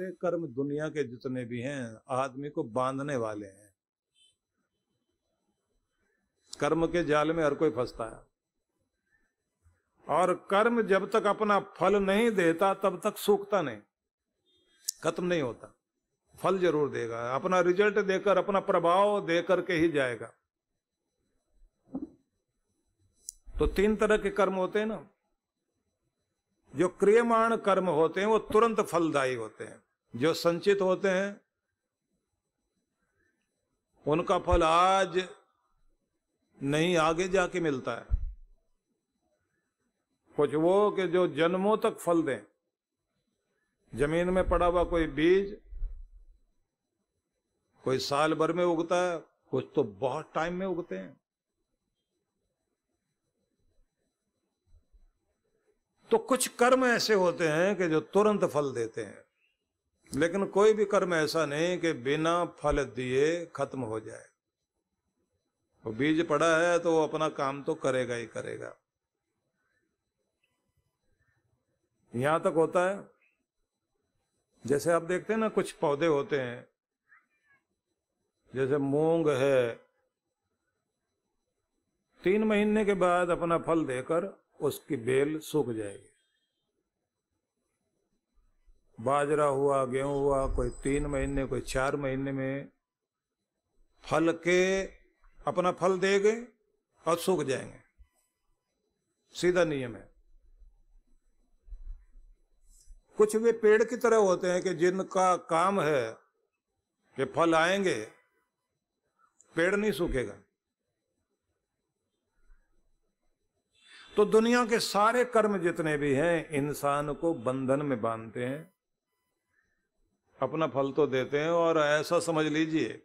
सारे कर्म दुनिया के जितने भी हैं, आदमी को बांधने वाले हैं। कर्म के जाल में हर कोई फंसता है। और कर्म जब तक अपना फल नहीं देता, तब तक सूखता नहीं। खत्म नहीं होता। फल ज़रूर देगा। अपना रिज़ल्ट देकर, अपना प्रभाव देकर के ही जाएगा। तो तीन तरह के कर्म होते हैं ना। जो क्रियमाण कर्म होते हैं, वो तुरंत फलदायी होते हैं। जो संचित होते हैं, उनका फल आज नहीं आगे जाके मिलता है। कुछ वो कि जो जन्मों तक फल दें। ज़मीन में पड़ा हुआ कोई बीज, कोई साल भर में उगता है, कुछ तो बहुत टाइम में उगते हैं। तो कुछ कर्म ऐसे होते हैं कि जो तुरंत फल देते हैं। लेकिन कोई भी कर्म ऐसा नहीं कि बिना फल दिए खत्म हो जाए। वो बीज पड़ा है तो वो अपना काम तो करेगा ही करेगा। यहाँ तक होता है। जैसे आप देखते हैं ना, कुछ पौधे होते हैं। जैसे मूंग है। तीन महीने के बाद अपना फल देकर उसकी बेल सूख जाएगी। बाजरा हुआ, गेहूँ हुआ, कोई तीन महीने, कोई चार महीने में फल के अपना फल देंगे और सूख जाएँगे। सीधा नियम है। कुछ वे पेड़ की तरह होते हैं कि जिनका काम है कि फल आएँगे, पेड़ नहीं सूखेगा। तो दुनिया के सारे कर्म जितने भी हैं, इंसान को बंधन में बांधते हैं। अपना फल तो देते हैं और ऐसा समझ लीजिए,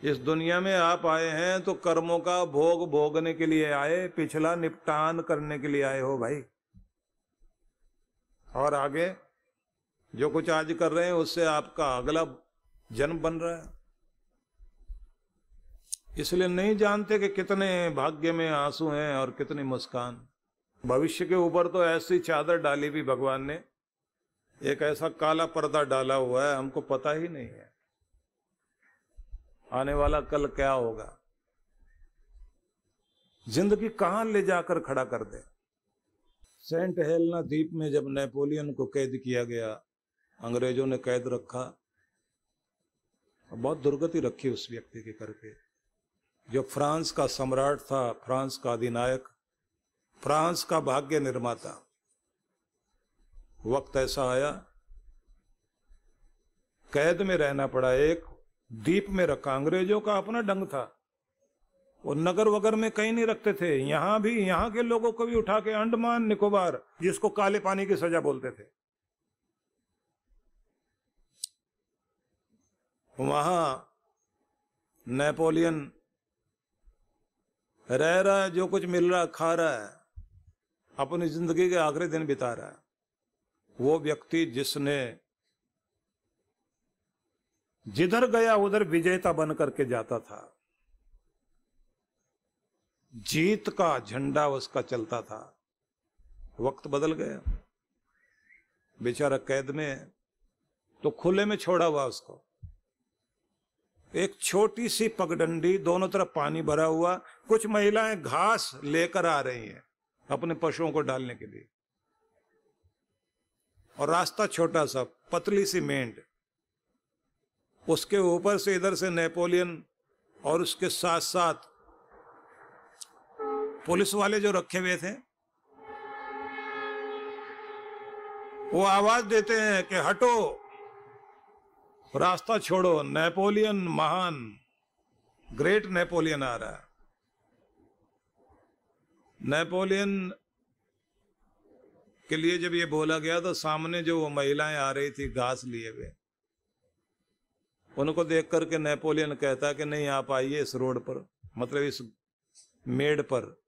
इस दुनिया में आप आए हैं तो कर्मों का भोग भोगने के लिए आए, पिछला निपटान करने के लिए आए हो भाई। और आगे, जो कुछ आज कर रहे हैं उससे आपका अगला जन्म बन रहा है। इसलिए नहीं जानते कि कितने भाग्य में आँसू हैं और कितनी मुस्कान। भविष्य के ऊपर तो ऐसी चादर डाली भी भगवान ने एक ऐसा काला पर्दा डाला हुआ है, हमको पता ही नहीं है। आने वाला कल क्या होगा? ज़िंदगी कहाँ ले जाकर खड़ा कर दे? सेंट हेलना द्वीप में जब नेपोलियन को कैद किया गया, अंग्रेज़ों ने कैद रखा बहुत दुर्गति रखी उस व्यक्ति के करके। जो फ्रांस का सम्राट था, फ्रांस का अधिनायक, फ्रांस का भाग्य निर्माता वक्त ऐसा आया, कैद में रहना पड़ा एक, दीप में रखा, अंग्रेज़ों का अपना डंग था। वो नगर वगर में कहीं नहीं रखते थे, यहाँ भी, यहाँ के लोगों को भी उठा के अंडमान, निकोबार, जिसको काले पानी की सजा बोलते थे। वहाँ नेपोलियन रह रहा है, जो कुछ मिल रहा, खा रहा है, अपनी ज़िंदगी के आखिरी दिन बिता रहा है। वो व्यक्ति जिसने जिधर गया, उधर विजेता बन करके जाता था। जीत का झंडा उसका चलता था। वक्त बदल गया। बेचारा कैद में तो खुले में छोड़ा हुआ उसको। एक छोटी सी पगडंडी, दोनों तरफ़ पानी भरा हुआ। कुछ महिलाएँ घास लेकर आ रही हैं अपने पशुओं को डालने के लिए। और रास्ता छोटा सा, पतली सी मेंढ। उसके ऊपर से इधर से नेपोलियन और उसके साथ साथ पुलिस वाले जो रखे हुए थे, वो आवाज़ देते हैं कि हटो, रास्ता छोड़ो, नेपोलियन महान, ग्रेट नेपोलियन आ रहा है। नेपोलियन के लिए जब ये बोला गया तो सामने जो वो महिलाएँ आ रही थी घास लिए हुए, उनको देख करके नेपोलियन कहता कि नहीं, आप आइए इस रोड पर मतलब इस मेड़ पर,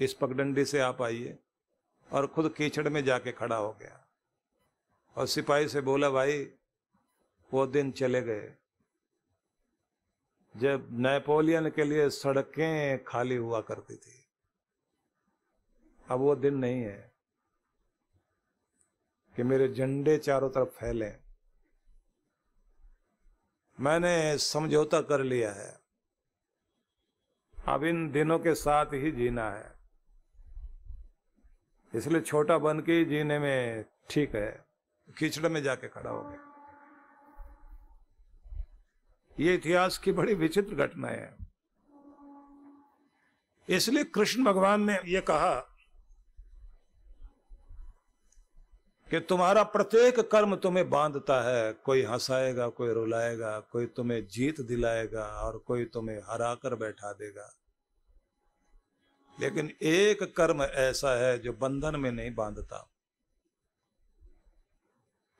इस पगडंडी से आप आइए। और खुद कीचड़ में जाके खड़ा हो गया। और सिपाही से बोला, भाई, वो दिन चले गए। जब नेपोलियन के लिए सड़कें खाली हुआ करती थी, अब वो दिन नहीं है। कि मेरे झंडे चारों तरफ़ फैले। मैंने समझौता कर लिया है। अब इन दिनों के साथ ही जीना है। इसलिए छोटा बन के जीने में ठीक है। कीचड़ में जाके खड़ा हो गया। ये इतिहास की बड़ी विचित्र घटना है। इसलिए कृष्ण भगवान ने यह कहा कि तुम्हारा प्रत्येक कर्म तुम्हें बांधता है। कोई हंसाएगा, कोई रुलाएगा, कोई तुम्हें जीत दिलाएगा और कोई तुम्हें हरा कर बैठा देगा। लेकिन एक कर्म ऐसा है जो बंधन में नहीं बांधता।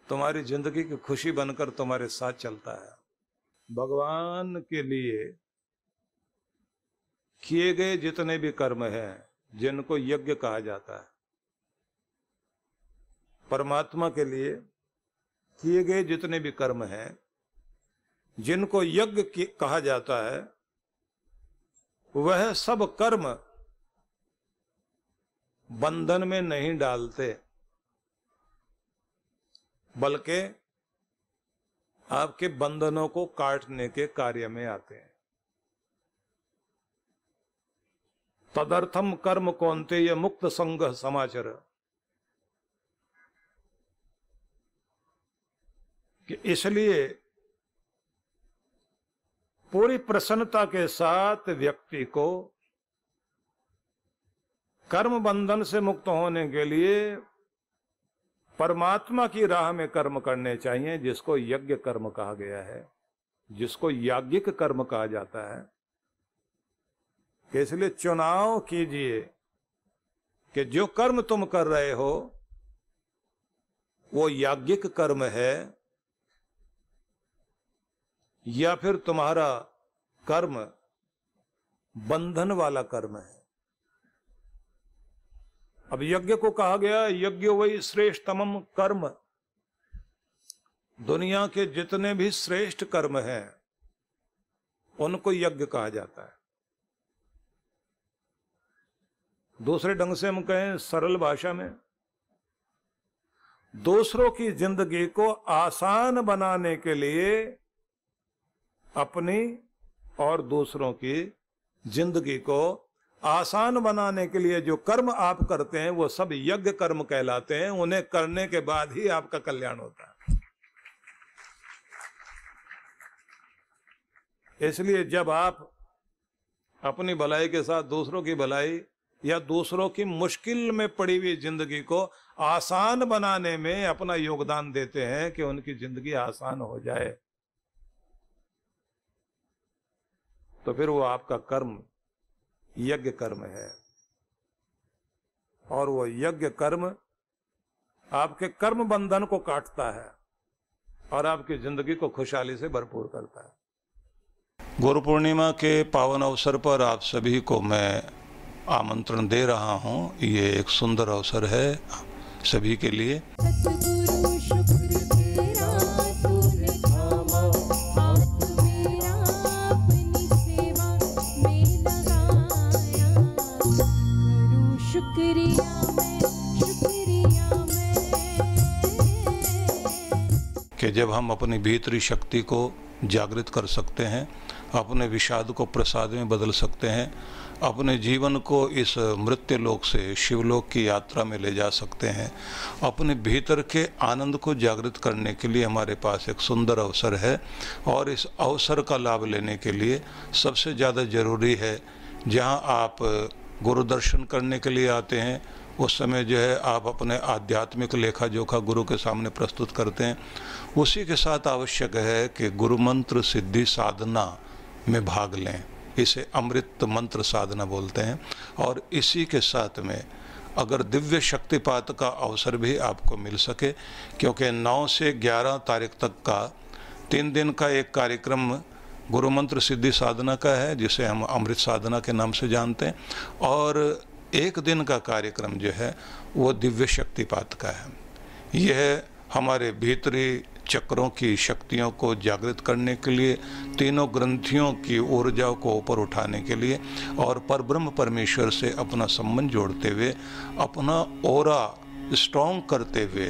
तुम्हारी ज़िंदगी की खुशी बनकर तुम्हारे साथ चलता है। भगवान के लिए किए गए जितने भी कर्म हैं, जिनको यज्ञ कहा जाता है परमात्मा के लिए किए गए जितने भी कर्म हैं, जिनको यज्ञ कहा जाता है, वह सब कर्म बंधन में नहीं डालते, बल्कि आपके बंधनों को काटने के कार्य में आते हैं। तदर्थम कर्म कौनते, ये मुक्त संग समाचार। कि इसलिए पूरी प्रसन्नता के साथ व्यक्ति को कर्म बंधन से मुक्त होने के लिए परमात्मा की राह में कर्म करने चाहिए, जिसको यज्ञ कर्म कहा गया है, जिसको याज्ञिक कर्म कहा जाता है। इसलिए चुनाव कीजिए कि जो कर्म तुम कर रहे हो, वो याज्ञिक कर्म है या फिर तुम्हारा कर्म बंधन वाला कर्म है। अब यज्ञ को कहा गया, यज्ञ वही श्रेष्ठतम कर्म। दुनिया के जितने भी श्रेष्ठ कर्म हैं, उनको यज्ञ कहा जाता है। दूसरे ढंग से हम कहें, सरल भाषा में, दूसरों की ज़िंदगी को आसान बनाने के लिए अपनी और दूसरों की ज़िंदगी को आसान बनाने के लिए जो कर्म आप करते हैं, वो सब यज्ञ कर्म कहलाते हैं। उन्हें करने के बाद ही आपका कल्याण होता है। इसलिए जब आप अपनी भलाई के साथ दूसरों की भलाई या दूसरों की मुश्किल में पड़ी हुई ज़िंदगी को आसान बनाने में अपना योगदान देते हैं कि उनकी ज़िंदगी आसान हो जाए। तो फिर वो आपका कर्म, यज्ञ कर्म है। और वो यज्ञ कर्म आपके कर्म बंधन को काटता है और आपकी ज़िंदगी को खुशहाली से भरपूर करता है। गुरु पूर्णिमा के पावन अवसर पर आप सभी को मैं आमंत्रण दे रहा हूँ। ये एक सुंदर अवसर है सभी के लिए। जब हम अपनी भीतरी शक्ति को जागृत कर सकते हैं, अपने विषाद को प्रसाद में बदल सकते हैं, अपने जीवन को इस मृत्यु लोक से शिवलोक की यात्रा में ले जा सकते हैं, अपने भीतर के आनंद को जागृत करने के लिए हमारे पास एक सुंदर अवसर है और इस अवसर का लाभ लेने के लिए सबसे ज़्यादा ज़रूरी है, जहाँ आप गुरु दर्शन करने के लिए आते हैं उस समय जो है आप अपने आध्यात्मिक लेखा जोखा गुरु के सामने प्रस्तुत करते हैं। उसी के साथ आवश्यक है कि गुरु मंत्र सिद्धि साधना में भाग लें। इसे अमृत मंत्र साधना बोलते हैं। और इसी के साथ में अगर दिव्य शक्तिपात का अवसर भी आपको मिल सके, क्योंकि 9 से 11 तारीख तक का तीन दिन का एक कार्यक्रम गुरु मंत्र सिद्धि साधना का है, जिसे हम अमृत साधना के नाम से जानते हैं। और एक दिन का कार्यक्रम जो है, वो दिव्य शक्तिपात का है। यह हमारे भीतरी चक्रों की शक्तियों को जागृत करने के लिए, तीनों ग्रंथियों की ऊर्जा को ऊपर उठाने के लिए और परब्रह्म परमेश्वर से अपना संबंध जोड़ते हुए, अपना ओरा स्ट्रॉन्ग करते हुए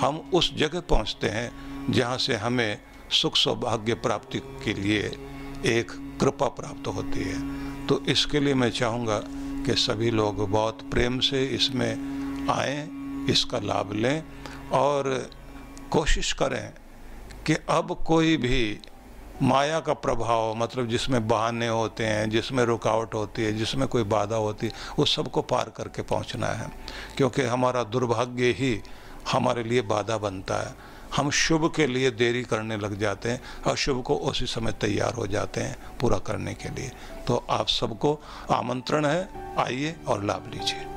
हम उस जगह पहुँचते हैं, जहाँ से हमें सुख सौभाग्य प्राप्ति के लिए एक कृपा प्राप्त होती है। तो इसके लिए मैं चाहूँगा कि सभी लोग बहुत प्रेम से इसमें आए, इसका लाभ लें और कोशिश करें कि अब कोई भी माया का प्रभाव मतलब जिसमें बहाने होते हैं, जिसमें रुकावट होती है, जिसमें कोई बाधा होती है उस सबको पार करके पहुँचना है। क्योंकि हमारा दुर्भाग्य ही हमारे लिए बाधा बनता है। हम शुभ के लिए देरी करने लग जाते हैं और शुभ को उसी समय तैयार हो जाते हैं पूरा करने के लिए। तो आप सबको आमंत्रण है, आइए और लाभ लीजिए।